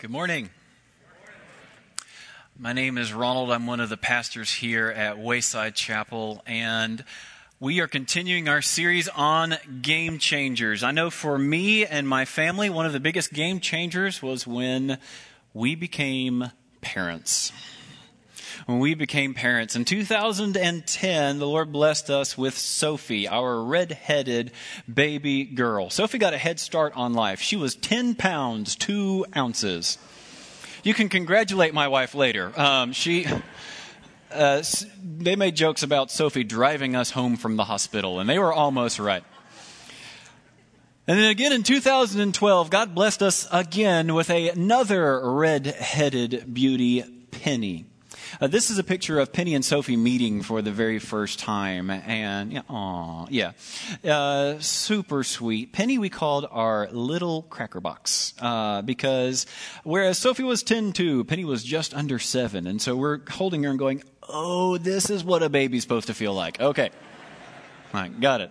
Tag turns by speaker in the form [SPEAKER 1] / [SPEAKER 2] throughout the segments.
[SPEAKER 1] Good morning. My name is Ronald. I'm one of the pastors here at Wayside Chapel, and we are continuing our series on game changers. I know for me and my family, one of the biggest game changers was when we became parents. When we became parents. In 2010, the Lord blessed us with Sophie, our red-headed baby girl. Sophie got a head start on life. She was 10 pounds, 2 ounces. You can congratulate my wife later. Um, she. Uh, they made jokes about Sophie driving us home from the hospital, and they were almost right. And then again in 2012, God blessed us again with another red headed beauty, Penny. Uh, this is a picture of Penny and Sophie meeting for the very first time, and yeah, aw, yeah, uh, super sweet. Penny we called our little cracker box uh, because whereas Sophie was ten two, Penny was just under seven, and so we're holding her and going, "Oh, this is what a baby's supposed to feel like." Okay, all right, got it.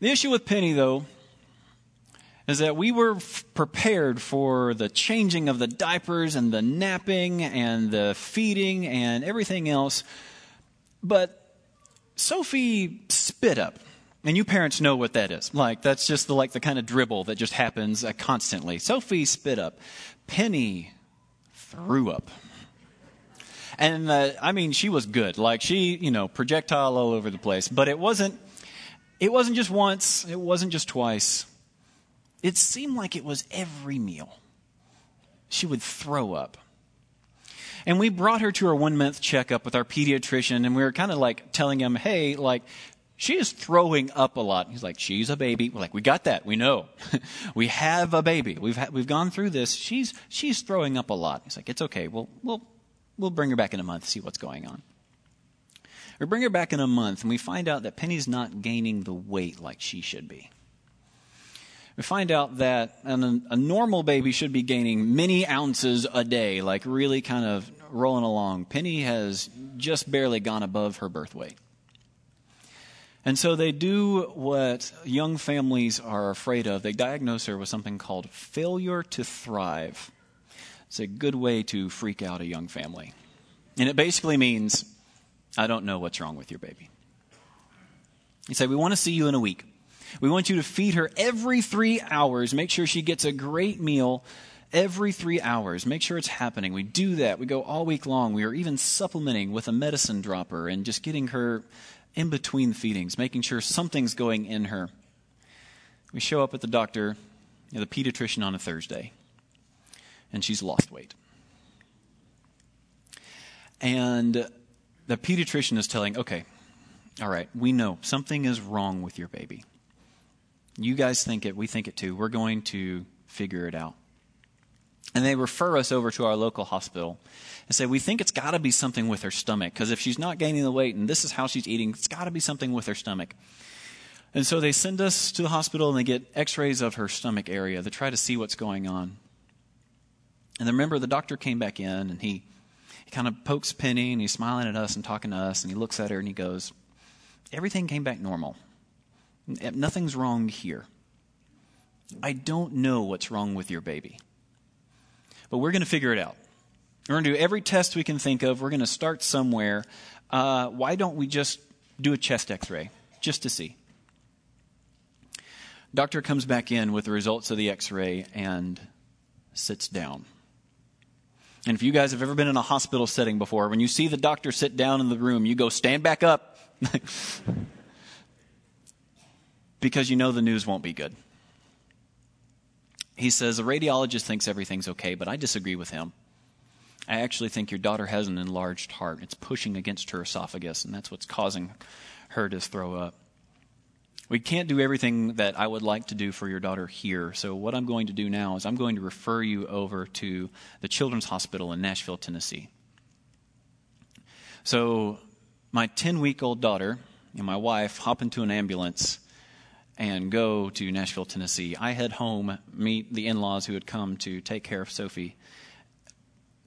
[SPEAKER 1] The issue with Penny, though, is that we were f- prepared for the changing of the diapers and the napping and the feeding and everything else. But Sophie spit up. And you parents know what that is. Like, that's just the, like, the kind of dribble that just happens uh, constantly. Sophie spit up. Penny threw up. And, uh, I mean, she was good. Like, she, you know, projectile all over the place. But it wasn't, it wasn't just once. It wasn't just twice it seemed like it was every meal. She would throw up. And we brought her to her one month checkup with our pediatrician, and we were kind of like telling him, hey, like, she is throwing up a lot. He's like, she's a baby. We're like, we got that. We know. we have a baby. We've, ha- we've gone through this. She's, she's throwing up a lot. He's like, it's okay. We'll, we'll, we'll bring her back in a month, see what's going on. We bring her back in a month, and we find out that Penny's not gaining the weight like she should be we find out that an, a normal baby should be gaining many ounces a day, like really kind of rolling along. Penny has just barely gone above her birth weight. And so they do what young families are afraid of. They diagnose her with something called failure to thrive. It's a good way to freak out a young family. And it basically means, I don't know what's wrong with your baby. You say, We want to see you in a week. We want you to feed her every three hours. Make sure she gets a great meal every three hours. Make sure it's happening. We do that. We go all week long. We are even supplementing with a medicine dropper and just getting her in between feedings, making sure something's going in her. We show up at the doctor, you know, the pediatrician on a Thursday, and she's lost weight. And the pediatrician is telling, okay, all right, we know something is wrong with your baby. You guys think it, we think it too. We're going to figure it out. And they refer us over to our local hospital and say, We think it's got to be something with her stomach, because if she's not gaining the weight and this is how she's eating, it's got to be something with her stomach. And so they send us to the hospital and they get x rays of her stomach area to try to see what's going on. And then remember, the doctor came back in and he, he kind of pokes Penny and he's smiling at us and talking to us and he looks at her and he goes, Everything came back normal. Nothing's wrong here. I don't know what's wrong with your baby. But we're going to figure it out. We're going to do every test we can think of. We're going to start somewhere. Uh, why don't we just do a chest x ray just to see? Doctor comes back in with the results of the x ray and sits down. And if you guys have ever been in a hospital setting before, when you see the doctor sit down in the room, you go, stand back up. because you know the news won't be good. He says, The radiologist thinks everything's okay, but I disagree with him. I actually think your daughter has an enlarged heart. It's pushing against her esophagus, and that's what's causing her to throw up. We can't do everything that I would like to do for your daughter here. So, what I'm going to do now is I'm going to refer you over to the Children's Hospital in Nashville, Tennessee. So, my 10 week old daughter and my wife hop into an ambulance and go to Nashville, Tennessee. I head home, meet the in laws who had come to take care of Sophie,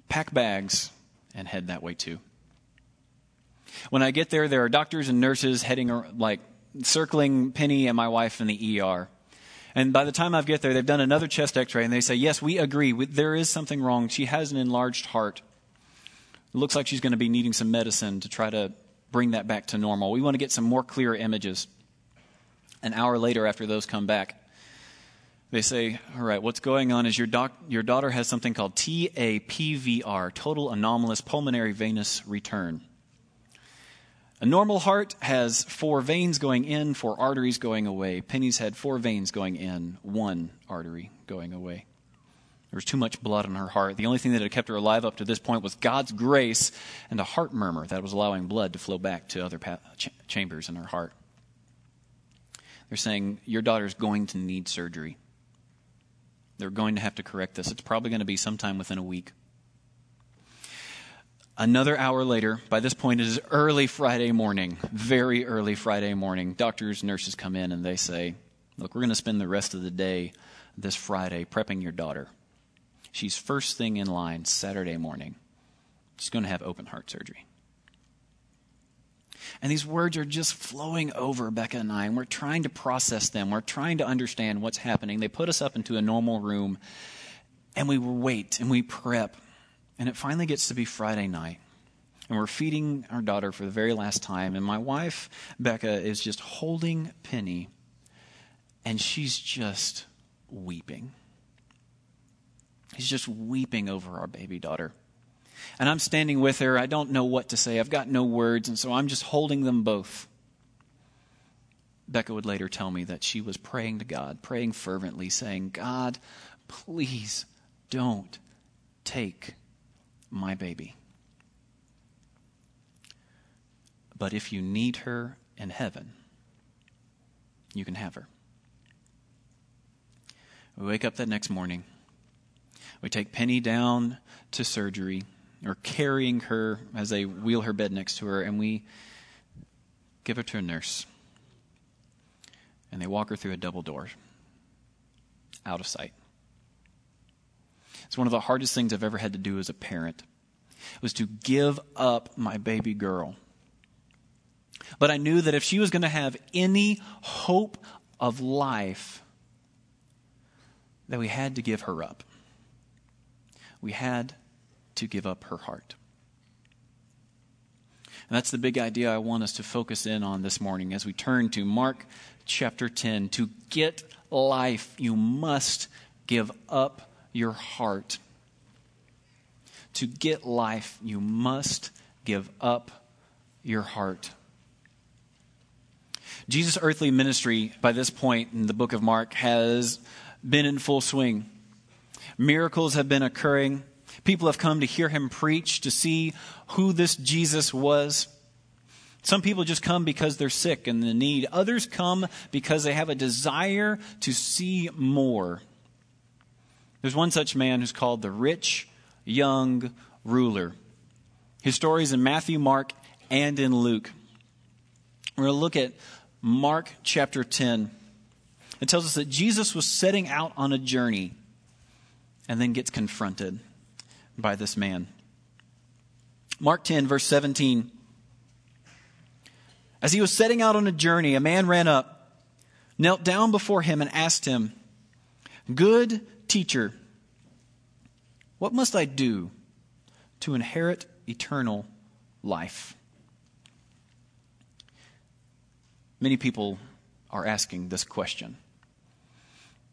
[SPEAKER 1] pack bags, and head that way too. When I get there, there are doctors and nurses heading like circling Penny and my wife in the ER. And by the time I get there, they've done another chest x ray and they say, Yes, we agree. There is something wrong. She has an enlarged heart. It looks like she's going to be needing some medicine to try to bring that back to normal. We want to get some more clear images. An hour later, after those come back, they say, All right, what's going on is your, doc- your daughter has something called TAPVR, total anomalous pulmonary venous return. A normal heart has four veins going in, four arteries going away. Penny's had four veins going in, one artery going away. There was too much blood in her heart. The only thing that had kept her alive up to this point was God's grace and a heart murmur that was allowing blood to flow back to other pa- ch- chambers in her heart. They're saying, Your daughter's going to need surgery. They're going to have to correct this. It's probably going to be sometime within a week. Another hour later, by this point it is early Friday morning, very early Friday morning. Doctors, nurses come in and they say, Look, we're going to spend the rest of the day this Friday prepping your daughter. She's first thing in line Saturday morning. She's going to have open heart surgery. And these words are just flowing over Becca and I, and we're trying to process them. We're trying to understand what's happening. They put us up into a normal room, and we wait and we prep and it finally gets to be Friday night. And we're feeding our daughter for the very last time. And my wife, Becca, is just holding Penny. And she's just weeping. She's just weeping over our baby daughter. And I'm standing with her. I don't know what to say. I've got no words. And so I'm just holding them both. Becca would later tell me that she was praying to God, praying fervently, saying, God, please don't take my baby. But if you need her in heaven, you can have her. We wake up that next morning. We take Penny down to surgery, or carrying her as they wheel her bed next to her, and we give her to a nurse. And they walk her through a double door, out of sight. It's one of the hardest things I've ever had to do as a parent was to give up my baby girl. But I knew that if she was going to have any hope of life, that we had to give her up. We had to give up her heart. And that's the big idea I want us to focus in on this morning as we turn to Mark chapter 10. To get life, you must give up your heart. To get life, you must give up your heart. Jesus' earthly ministry, by this point in the book of Mark, has been in full swing. Miracles have been occurring. People have come to hear him preach, to see who this Jesus was. Some people just come because they're sick and in need. Others come because they have a desire to see more. There's one such man who's called the rich young ruler. His story is in Matthew, Mark, and in Luke. We're going to look at Mark chapter 10. It tells us that Jesus was setting out on a journey and then gets confronted by this man. Mark 10, verse 17. As he was setting out on a journey, a man ran up, knelt down before him, and asked him, Good Teacher, what must I do to inherit eternal life? Many people are asking this question.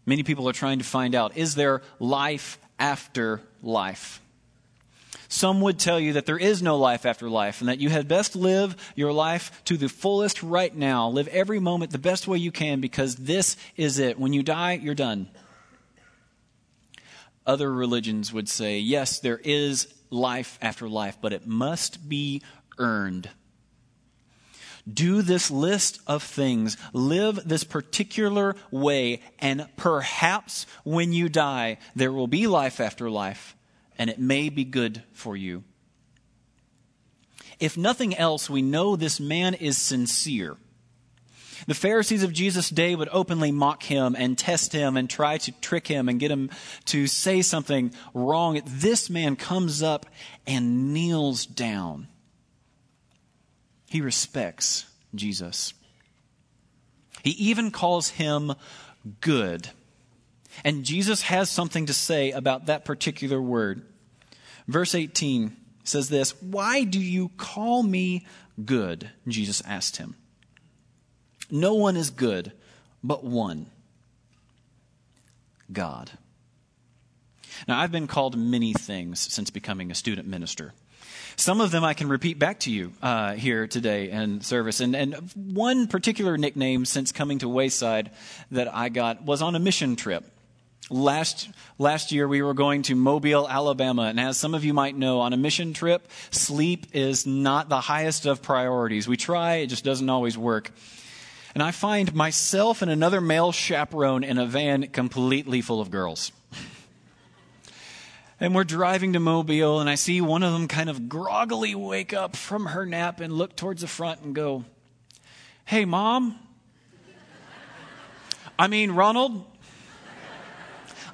[SPEAKER 1] Many people are trying to find out is there life after life? Some would tell you that there is no life after life and that you had best live your life to the fullest right now. Live every moment the best way you can because this is it. When you die, you're done. Other religions would say, yes, there is life after life, but it must be earned. Do this list of things, live this particular way, and perhaps when you die, there will be life after life, and it may be good for you. If nothing else, we know this man is sincere. The Pharisees of Jesus' day would openly mock him and test him and try to trick him and get him to say something wrong. This man comes up and kneels down. He respects Jesus. He even calls him good. And Jesus has something to say about that particular word. Verse 18 says this Why do you call me good? Jesus asked him. No one is good but one God. Now, I've been called many things since becoming a student minister. Some of them I can repeat back to you uh, here today in service. And, and one particular nickname since coming to Wayside that I got was on a mission trip. Last, last year, we were going to Mobile, Alabama, and as some of you might know, on a mission trip, sleep is not the highest of priorities. We try, it just doesn't always work. And I find myself and another male chaperone in a van completely full of girls. And we're driving to Mobile, and I see one of them kind of groggily wake up from her nap and look towards the front and go, Hey, mom. I mean, Ronald.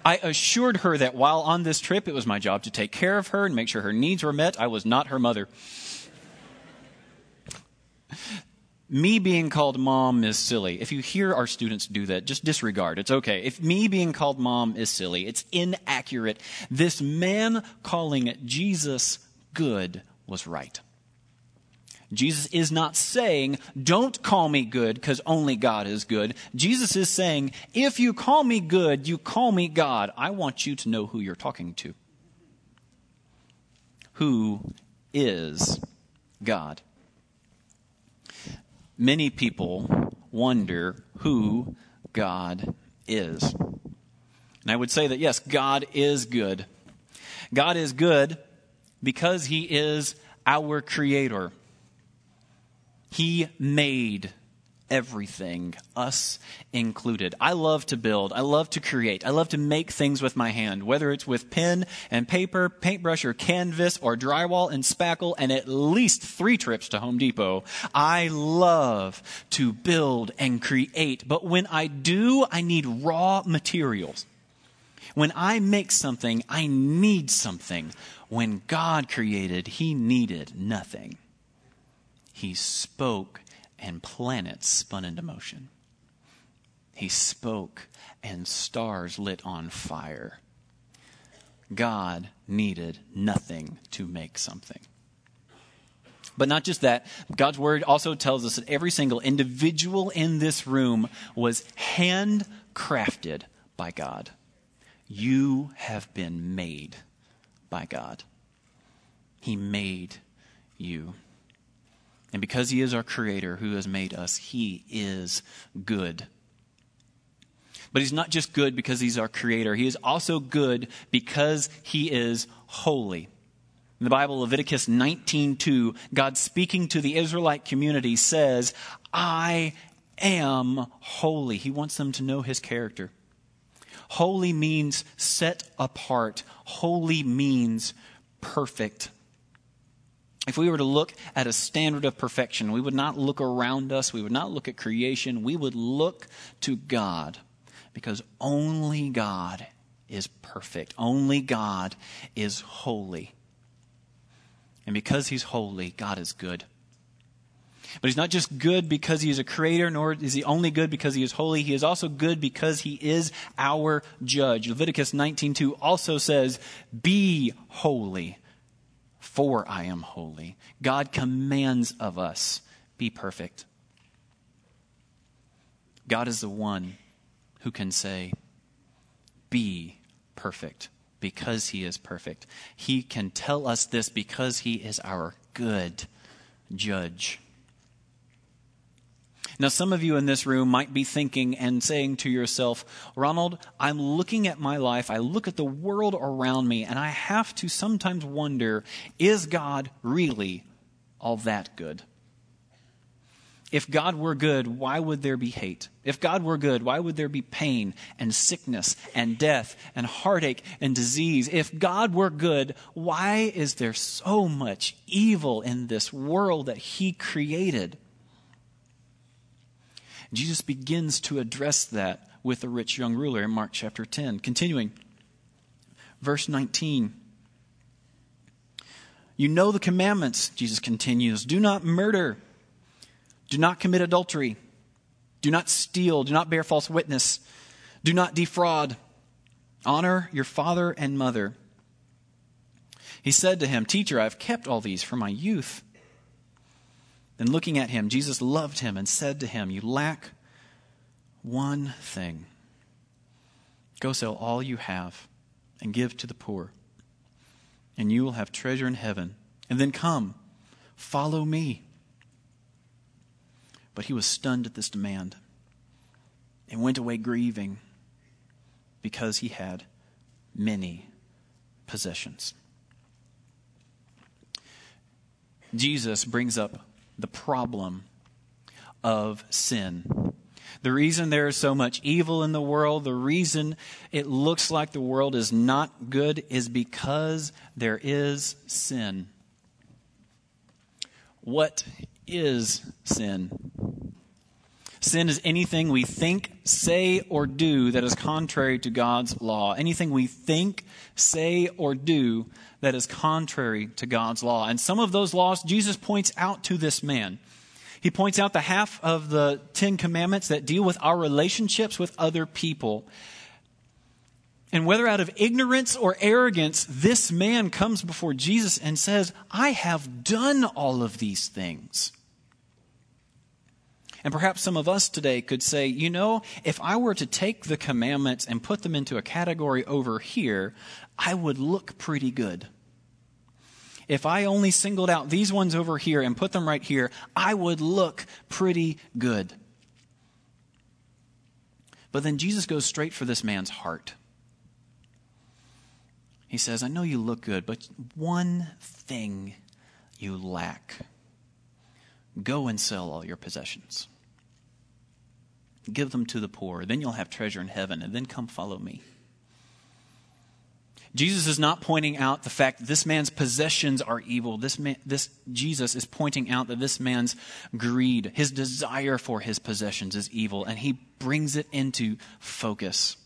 [SPEAKER 1] I assured her that while on this trip, it was my job to take care of her and make sure her needs were met. I was not her mother. me being called mom is silly. If you hear our students do that, just disregard. It's okay. If me being called mom is silly, it's inaccurate. This man calling Jesus good was right. Jesus is not saying, don't call me good because only God is good. Jesus is saying, if you call me good, you call me God. I want you to know who you're talking to. Who is God? many people wonder who God is. And I would say that yes, God is good. God is good because He is our Creator. He made everything, us included. I love to build. I love to create. I love to make things with my hand, whether it's with pen and paper, paintbrush or canvas, or drywall and spackle, and at least three trips to Home Depot. I love to build and create. But when I do, I need raw materials. When I make something, I need something. When God created, He needed nothing. He spoke and planets spun into motion. He spoke, and stars lit on fire. God needed nothing to make something. But not just that, God's word also tells us that every single individual in this room was handcrafted by God. You have been made by God. He made you. And because He is our Creator who has made us, He is good. But He's not just good because He's our Creator, He is also good because He is holy. In the Bible, Leviticus 19:2, God speaking to the Israelite community says, "I am holy." He wants them to know his character. Holy means set apart. Holy means perfect. If we were to look at a standard of perfection, we would not look around us, we would not look at creation, we would look to God because only God is perfect. Only God is holy. And because He's holy, God is good. But He's not just good because He is a creator, nor is He only good because He is holy. He is also good because He is our judge. Leviticus 19.2 also says, Be holy for I am holy. God commands of us, be perfect. God is the one who can say, be perfect because he is perfect. He can tell us this because he is our good judge. Now, some of you in this room might be thinking and saying to yourself, Ronald, I'm looking at my life, I look at the world around me, and I have to sometimes wonder, is God really all that good? If God were good, why would there be hate? If God were good, why would there be pain and sickness and death and heartache and disease? If God were good, why is there so much evil in this world that He created? Jesus begins to address that with the rich young ruler in Mark chapter 10. Continuing, verse 19. You know the commandments, Jesus continues. Do not murder. Do not commit adultery. Do not steal. Do not bear false witness. Do not defraud. Honor your father and mother. He said to him, Teacher, I've kept all these from my youth. Then looking at him, Jesus loved him and said to him, You lack one thing. Go sell all you have and give to the poor, and you will have treasure in heaven. And then come, follow me. But he was stunned at this demand and went away grieving because he had many possessions. Jesus brings up the problem of sin. The reason there is so much evil in the world, the reason it looks like the world is not good, is because there is sin. What is sin? Sin is anything we think, say, or do that is contrary to God's law. Anything we think, say, or do that is contrary to God's law. And some of those laws Jesus points out to this man. He points out the half of the Ten Commandments that deal with our relationships with other people. And whether out of ignorance or arrogance, this man comes before Jesus and says, I have done all of these things. And perhaps some of us today could say, you know, if I were to take the commandments and put them into a category over here, I would look pretty good. If I only singled out these ones over here and put them right here, I would look pretty good. But then Jesus goes straight for this man's heart. He says, I know you look good, but one thing you lack. Go and sell all your possessions. Give them to the poor. Then you'll have treasure in heaven, and then come follow me. Jesus is not pointing out the fact that this man's possessions are evil. This, man, this Jesus is pointing out that this man's greed, his desire for his possessions is evil, and he brings it into focus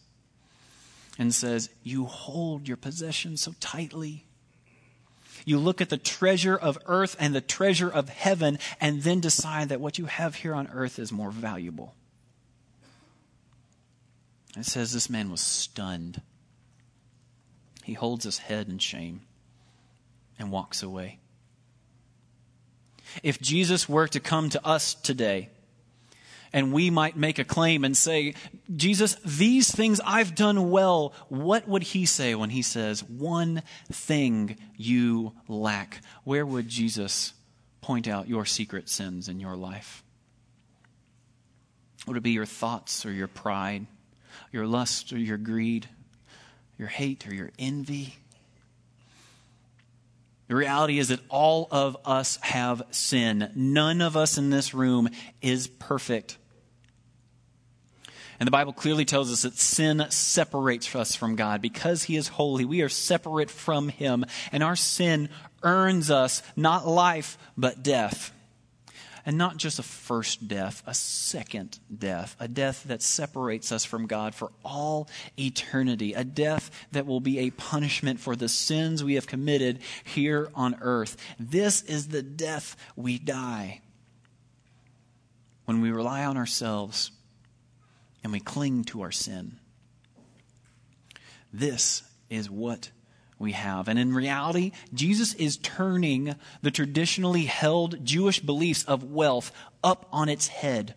[SPEAKER 1] and says, "You hold your possessions so tightly. You look at the treasure of earth and the treasure of heaven and then decide that what you have here on earth is more valuable." It says this man was stunned. He holds his head in shame and walks away. If Jesus were to come to us today, and we might make a claim and say, Jesus, these things I've done well, what would he say when he says, one thing you lack? Where would Jesus point out your secret sins in your life? Would it be your thoughts or your pride? your lust or your greed, your hate or your envy. The reality is that all of us have sin. None of us in this room is perfect. And the Bible clearly tells us that sin separates us from God. Because He is holy, we are separate from Him. And our sin earns us not life, but death. And not just a first death, a second death, a death that separates us from God for all eternity, a death that will be a punishment for the sins we have committed here on earth. This is the death we die when we rely on ourselves and we cling to our sin. This is what we have. And in reality, Jesus is turning the traditionally held Jewish beliefs of wealth up on its head.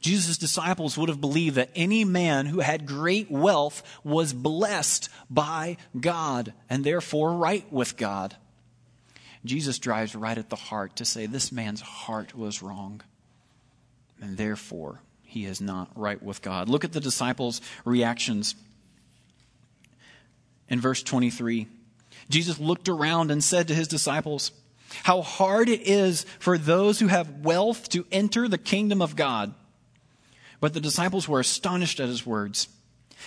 [SPEAKER 1] Jesus' disciples would have believed that any man who had great wealth was blessed by God and therefore right with God. Jesus drives right at the heart to say this man's heart was wrong and therefore he is not right with God. Look at the disciples' reactions in verse 23. Jesus looked around and said to his disciples, How hard it is for those who have wealth to enter the kingdom of God. But the disciples were astonished at his words.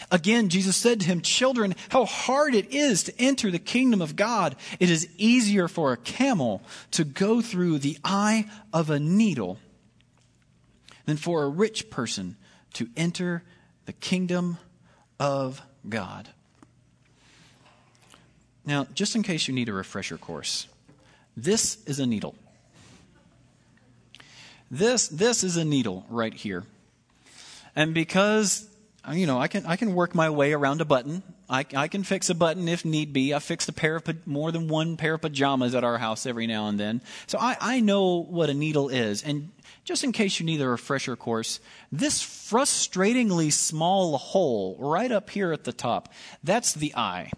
[SPEAKER 1] Again, Jesus said to him, Children, how hard it is to enter the kingdom of God. It is easier for a camel to go through the eye of a needle than for a rich person to enter the kingdom of God. Now, just in case you need a refresher course, this is a needle. This, this is a needle right here. And because you know, I can, I can work my way around a button. I, I can fix a button if need be. I fixed a pair of, more than one pair of pajamas at our house every now and then. So I, I know what a needle is. And just in case you need a refresher course, this frustratingly small hole right up here at the top, that's the eye.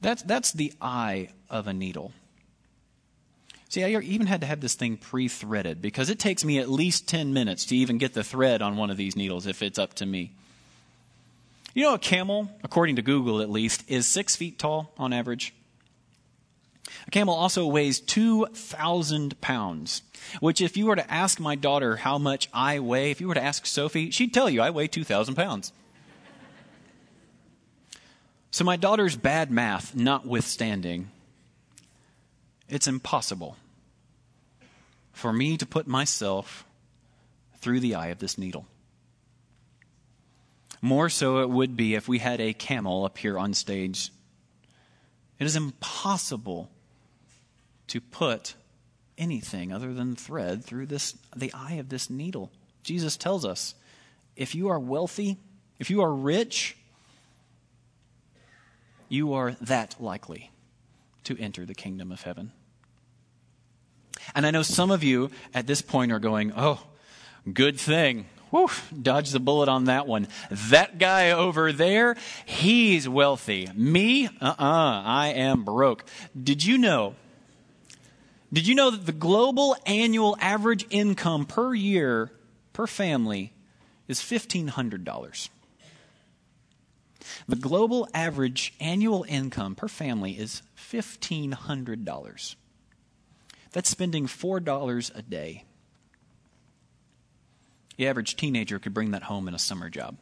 [SPEAKER 1] That's, that's the eye of a needle. See, I even had to have this thing pre threaded because it takes me at least 10 minutes to even get the thread on one of these needles if it's up to me. You know, a camel, according to Google at least, is six feet tall on average. A camel also weighs 2,000 pounds, which, if you were to ask my daughter how much I weigh, if you were to ask Sophie, she'd tell you I weigh 2,000 pounds. So, my daughter's bad math notwithstanding, it's impossible for me to put myself through the eye of this needle. More so, it would be if we had a camel appear on stage. It is impossible to put anything other than thread through this, the eye of this needle. Jesus tells us if you are wealthy, if you are rich, you are that likely to enter the kingdom of heaven. And I know some of you at this point are going, oh, good thing. Whew, dodge the bullet on that one. That guy over there, he's wealthy. Me, uh uh-uh, uh I am broke. Did you know? Did you know that the global annual average income per year per family is $1,500? The global average annual income per family is $1,500. That's spending $4 a day. The average teenager could bring that home in a summer job.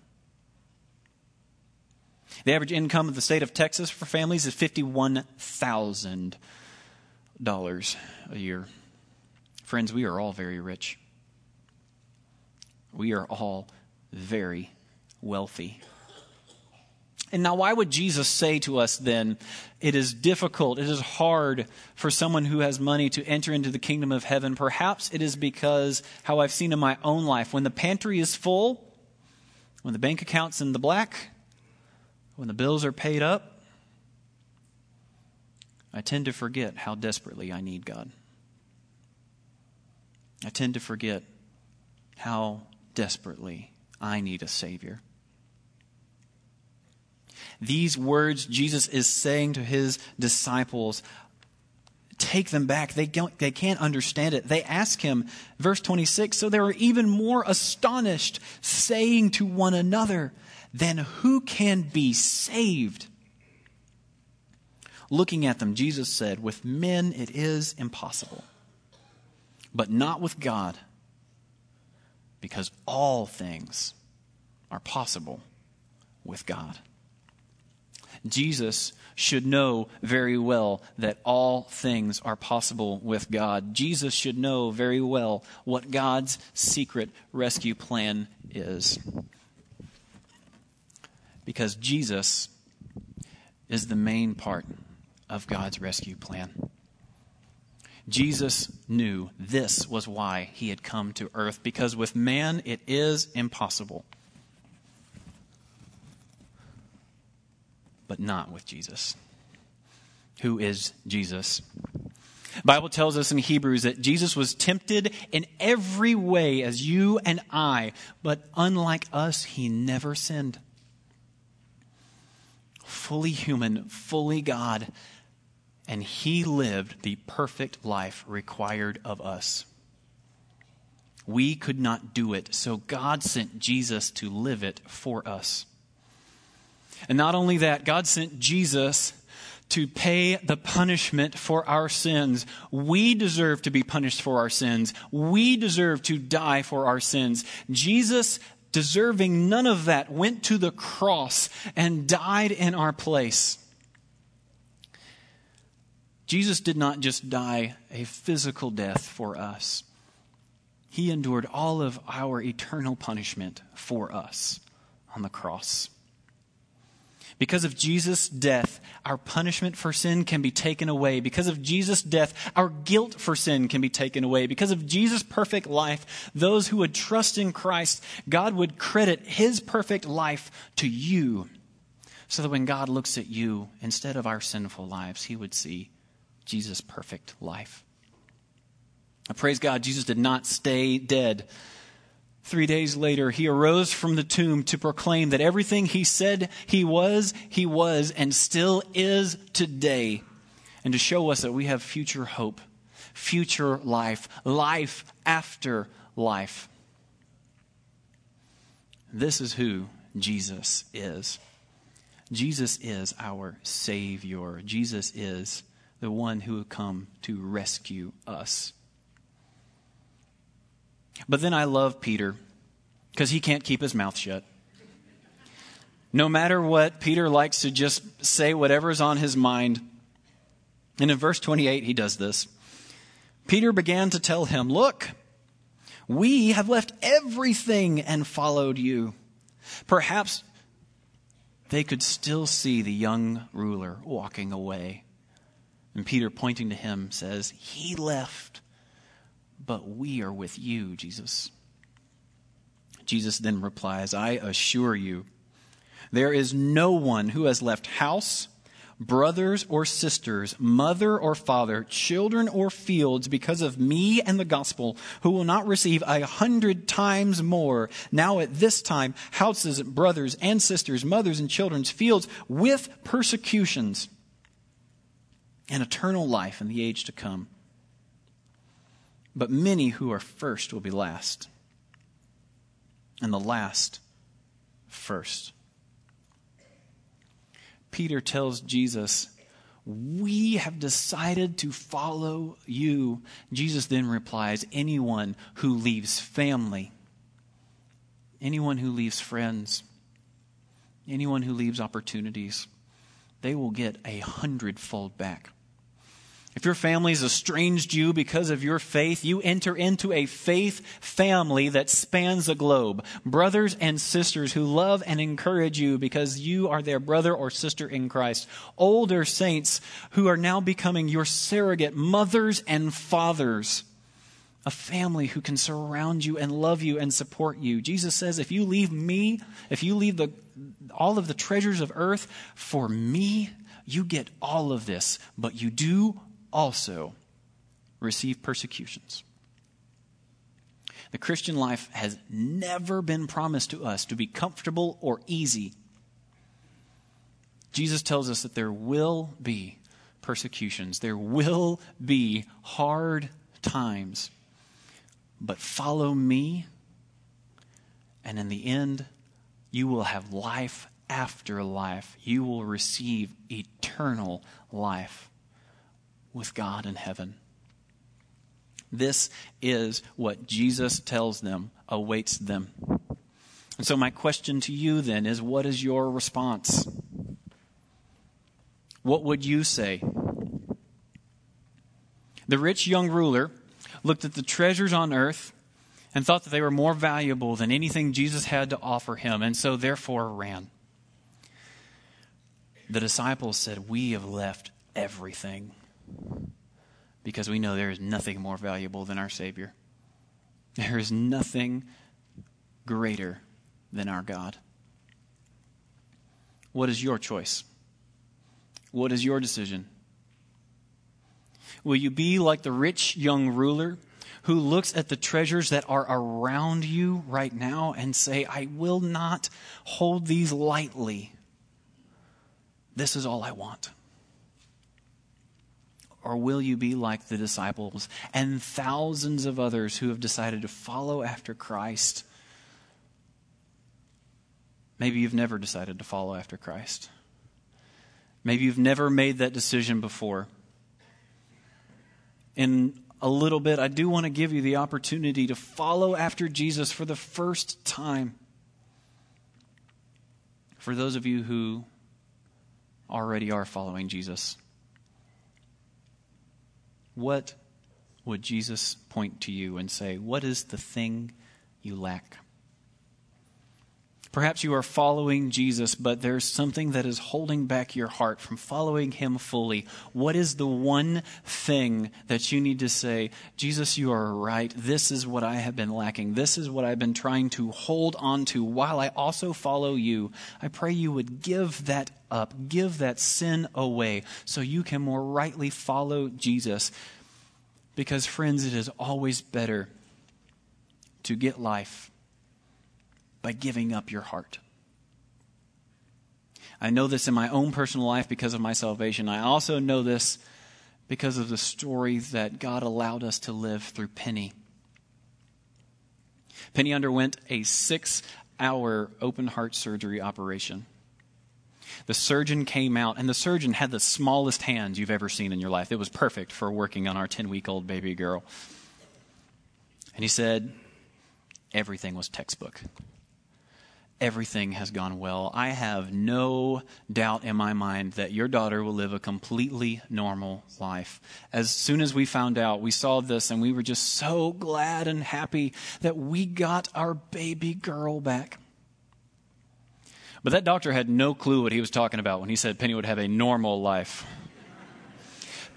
[SPEAKER 1] The average income of the state of Texas for families is $51,000 a year. Friends, we are all very rich. We are all very wealthy. And now, why would Jesus say to us then, it is difficult, it is hard for someone who has money to enter into the kingdom of heaven? Perhaps it is because how I've seen in my own life when the pantry is full, when the bank account's in the black, when the bills are paid up, I tend to forget how desperately I need God. I tend to forget how desperately I need a Savior these words Jesus is saying to his disciples take them back. They, don't, they can't understand it. They ask him, verse 26, so they were even more astonished, saying to one another, Then who can be saved? Looking at them, Jesus said, With men it is impossible, but not with God, because all things are possible with God. Jesus should know very well that all things are possible with God. Jesus should know very well what God's secret rescue plan is. Because Jesus is the main part of God's rescue plan. Jesus knew this was why he had come to earth, because with man it is impossible. But not with Jesus. Who is Jesus? Bible tells us in Hebrews that Jesus was tempted in every way as you and I, but unlike us, he never sinned. Fully human, fully God, and he lived the perfect life required of us. We could not do it, so God sent Jesus to live it for us. And not only that, God sent Jesus to pay the punishment for our sins. We deserve to be punished for our sins. We deserve to die for our sins. Jesus, deserving none of that, went to the cross and died in our place. Jesus did not just die a physical death for us, He endured all of our eternal punishment for us on the cross Because of Jesus' death, our punishment for sin can be taken away. Because of Jesus' death, our guilt for sin can be taken away. Because of Jesus' perfect life, those who would trust in Christ, God would credit his perfect life to you. So that when God looks at you, instead of our sinful lives, he would see Jesus' perfect life. I praise God, Jesus did not stay dead. Three days later, he arose from the tomb to proclaim that everything he said he was, he was, and still is today, and to show us that we have future hope, future life, life after life. This is who Jesus is. Jesus is our Savior. Jesus is the one who will come to rescue us. But then I love Peter because he can't keep his mouth shut. No matter what, Peter likes to just say whatever's on his mind. And in verse 28, he does this. Peter began to tell him, Look, we have left everything and followed you. Perhaps they could still see the young ruler walking away. And Peter, pointing to him, says, He left but we are with you, Jesus. Jesus then replies, I assure you, there is no one who has left house, brothers or sisters, mother or father, children or fields because of me and the gospel, who will not receive a hundred times more now at this time houses, brothers and sisters, mothers and children's fields with persecutions and eternal life in the age to come but many who are first will be last, and the last first. Peter tells Jesus, We have decided to follow you. Jesus then replies, Anyone who leaves family, anyone who leaves friends, anyone who leaves opportunities, they will get a hundredfold back. If your family has estranged you because of your faith, you enter into a faith family that spans the globe. Brothers and sisters who love and encourage you because you are their brother or sister in Christ. Older saints who are now becoming your surrogate mothers and fathers. A family who can surround you and love you and support you. Jesus says, if you leave me, if you leave the, all of the treasures of earth for me, you get all of this, but you do also receive persecutions. The Christian life has never been promised to us to be comfortable or easy. Jesus tells us that there will be persecutions, there will be hard times. But follow me, and in the end, you will have life after life. You will receive eternal life with God in heaven. This is what Jesus tells them awaits them. And so, my question to you then is what is your response? What would you say? The rich young ruler looked at the treasures on earth and thought that they were more valuable than anything Jesus had to offer him, and so therefore ran. The disciples said, We have left everything because we know there is nothing more valuable than our Savior. There is nothing greater than our God. What is your choice? What is your decision? Will you be like the rich young ruler who looks at the treasures that are around you right now and say, I will not hold these lightly? This is all I want. Or will you be like the disciples and thousands of others who have decided to follow after Christ? Maybe you've never decided to follow after Christ. Maybe you've never made that decision before. In a little bit, I do want to give you the opportunity to follow after Jesus for the first time. For those of you who already are following Jesus, what would Jesus point to you and say, What is the thing you lack? Perhaps you are following Jesus, but there's something that is holding back your heart from following him fully. What is the one thing that you need to say, Jesus, you are right. This is what I have been lacking. This is what I've been trying to hold on to while I also follow you. I pray you would give that up, give that sin away so you can more rightly follow Jesus. Because, friends, it is always better to get life by giving up your heart. I know this in my own personal life because of my salvation. I also know this because of the story that God allowed us to live through Penny. Penny underwent a six hour open heart surgery operation. The surgeon came out, and the surgeon had the smallest hands you've ever seen in your life. It was perfect for working on our 10 week old baby girl. And he said, everything was textbook everything has gone well. I have no doubt in my mind that your daughter will live a completely normal life. As soon as we found out, we saw this and we were just so glad and happy that we got our baby girl back. But that doctor had no clue what he was talking about when he said Penny would have a normal life.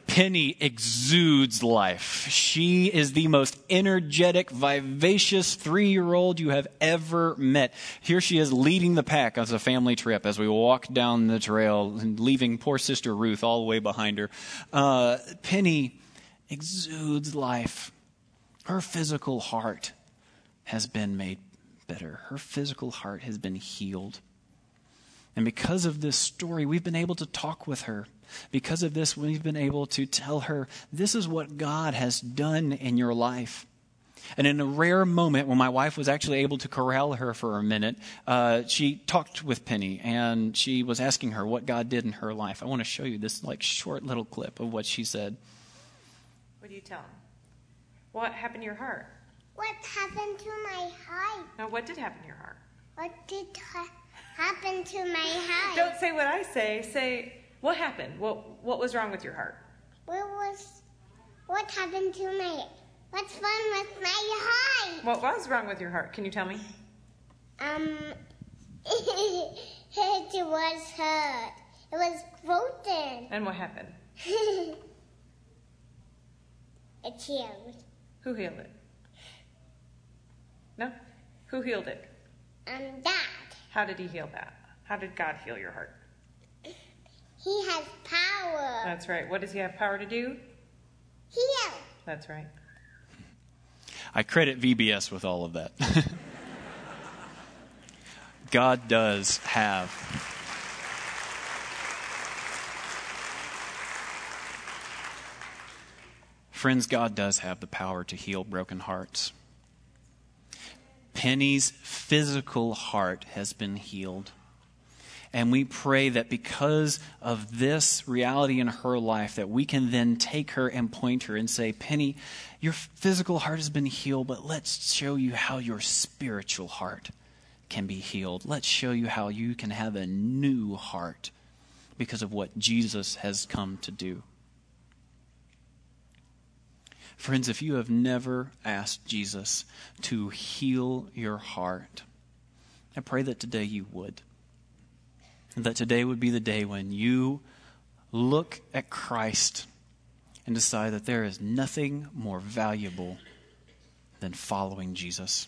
[SPEAKER 1] Penny exudes life. She is the most energetic, vivacious three year old you have ever met. Here she is leading the pack as a family trip as we walk down the trail and leaving poor sister Ruth all the way behind her. Uh, Penny exudes life. Her physical heart has been made better, her physical heart has been healed. And because of this story, we've been able to talk with her. Because of this, we've been able to tell her, this is what God has done in your life. And in a rare moment, when my wife was actually able to corral her for a minute, uh, she talked with Penny and she was asking her what God did in her life. I want to show you this like short little clip of what she said.
[SPEAKER 2] What do you tell him? What happened to your heart?
[SPEAKER 3] What happened to my heart?
[SPEAKER 2] Now, what did happen to your heart?
[SPEAKER 3] What did ha- happen to my heart?
[SPEAKER 2] Don't say what I say. Say what happened. What what was wrong with your heart?
[SPEAKER 3] What was what happened to my what's wrong with my heart?
[SPEAKER 2] What was wrong with your heart? Can you tell me?
[SPEAKER 3] Um, it was hurt. It was broken.
[SPEAKER 2] And what happened?
[SPEAKER 3] it healed.
[SPEAKER 2] Who healed it? No? Who healed it?
[SPEAKER 3] Um, Dad.
[SPEAKER 2] How did he heal that? How did God heal your heart?
[SPEAKER 3] He has power.
[SPEAKER 2] That's right. What does he have power to do?
[SPEAKER 3] Heal.
[SPEAKER 2] That's right.
[SPEAKER 1] I credit VBS with all of that. God does have. Friends, God does have the power to heal broken hearts. Penny's physical heart has been healed. And we pray that because of this reality in her life, that we can then take her and point her and say, Penny, your physical heart has been healed, but let's show you how your spiritual heart can be healed. Let's show you how you can have a new heart because of what Jesus has come to do. Friends, if you have never asked Jesus to heal your heart, I pray that today you would that today would be the day when you look at Christ and decide that there is nothing more valuable than following Jesus.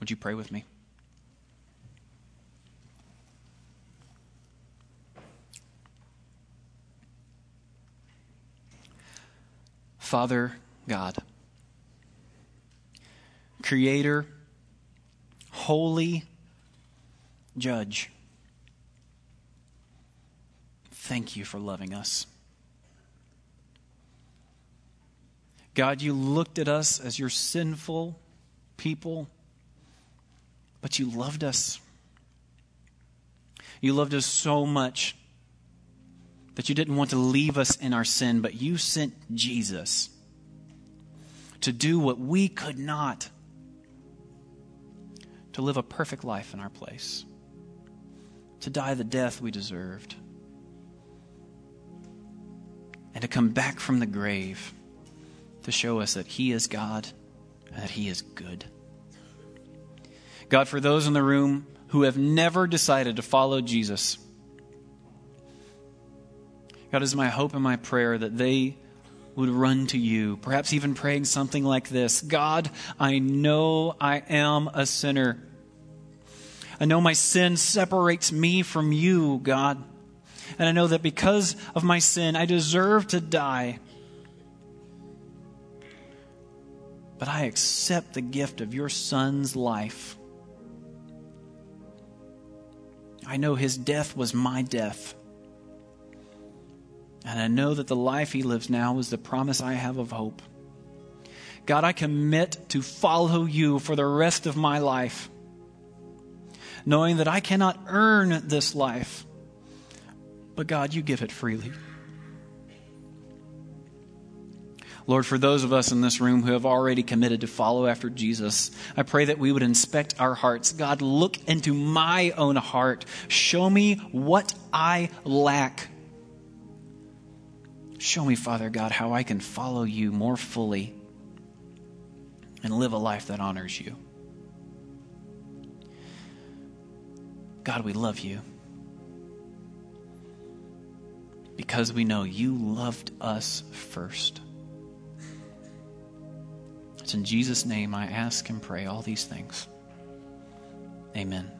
[SPEAKER 1] Would you pray with me? Father God, Creator, Holy Judge, Thank you for loving us. God, you looked at us as your sinful people, but you loved us. You loved us so much that you didn't want to leave us in our sin, but you sent Jesus to do what we could not, to live a perfect life in our place, to die the death we deserved and to come back from the grave to show us that He is God and that He is good. God, for those in the room who have never decided to follow Jesus. God, is my hope and my prayer that they would run to you, perhaps even praying something like this God, I know I am a sinner. I know my sin separates me from you, God. And I know that because of my sin, I deserve to die. But I accept the gift of your son's life. I know his death was my death. And I know that the life he lives now is the promise I have of hope. God, I commit to follow you for the rest of my life, knowing that I cannot earn this life, but God, you give it freely. Lord, for those of us in this room who have already committed to follow after Jesus, I pray that we would inspect our hearts. God, look into my own heart. Show me what I lack. Show me, Father God, how I can follow you more fully and live a life that honors you. God, we love you because we know you loved us first. It's in Jesus' name I ask and pray all these things. Amen.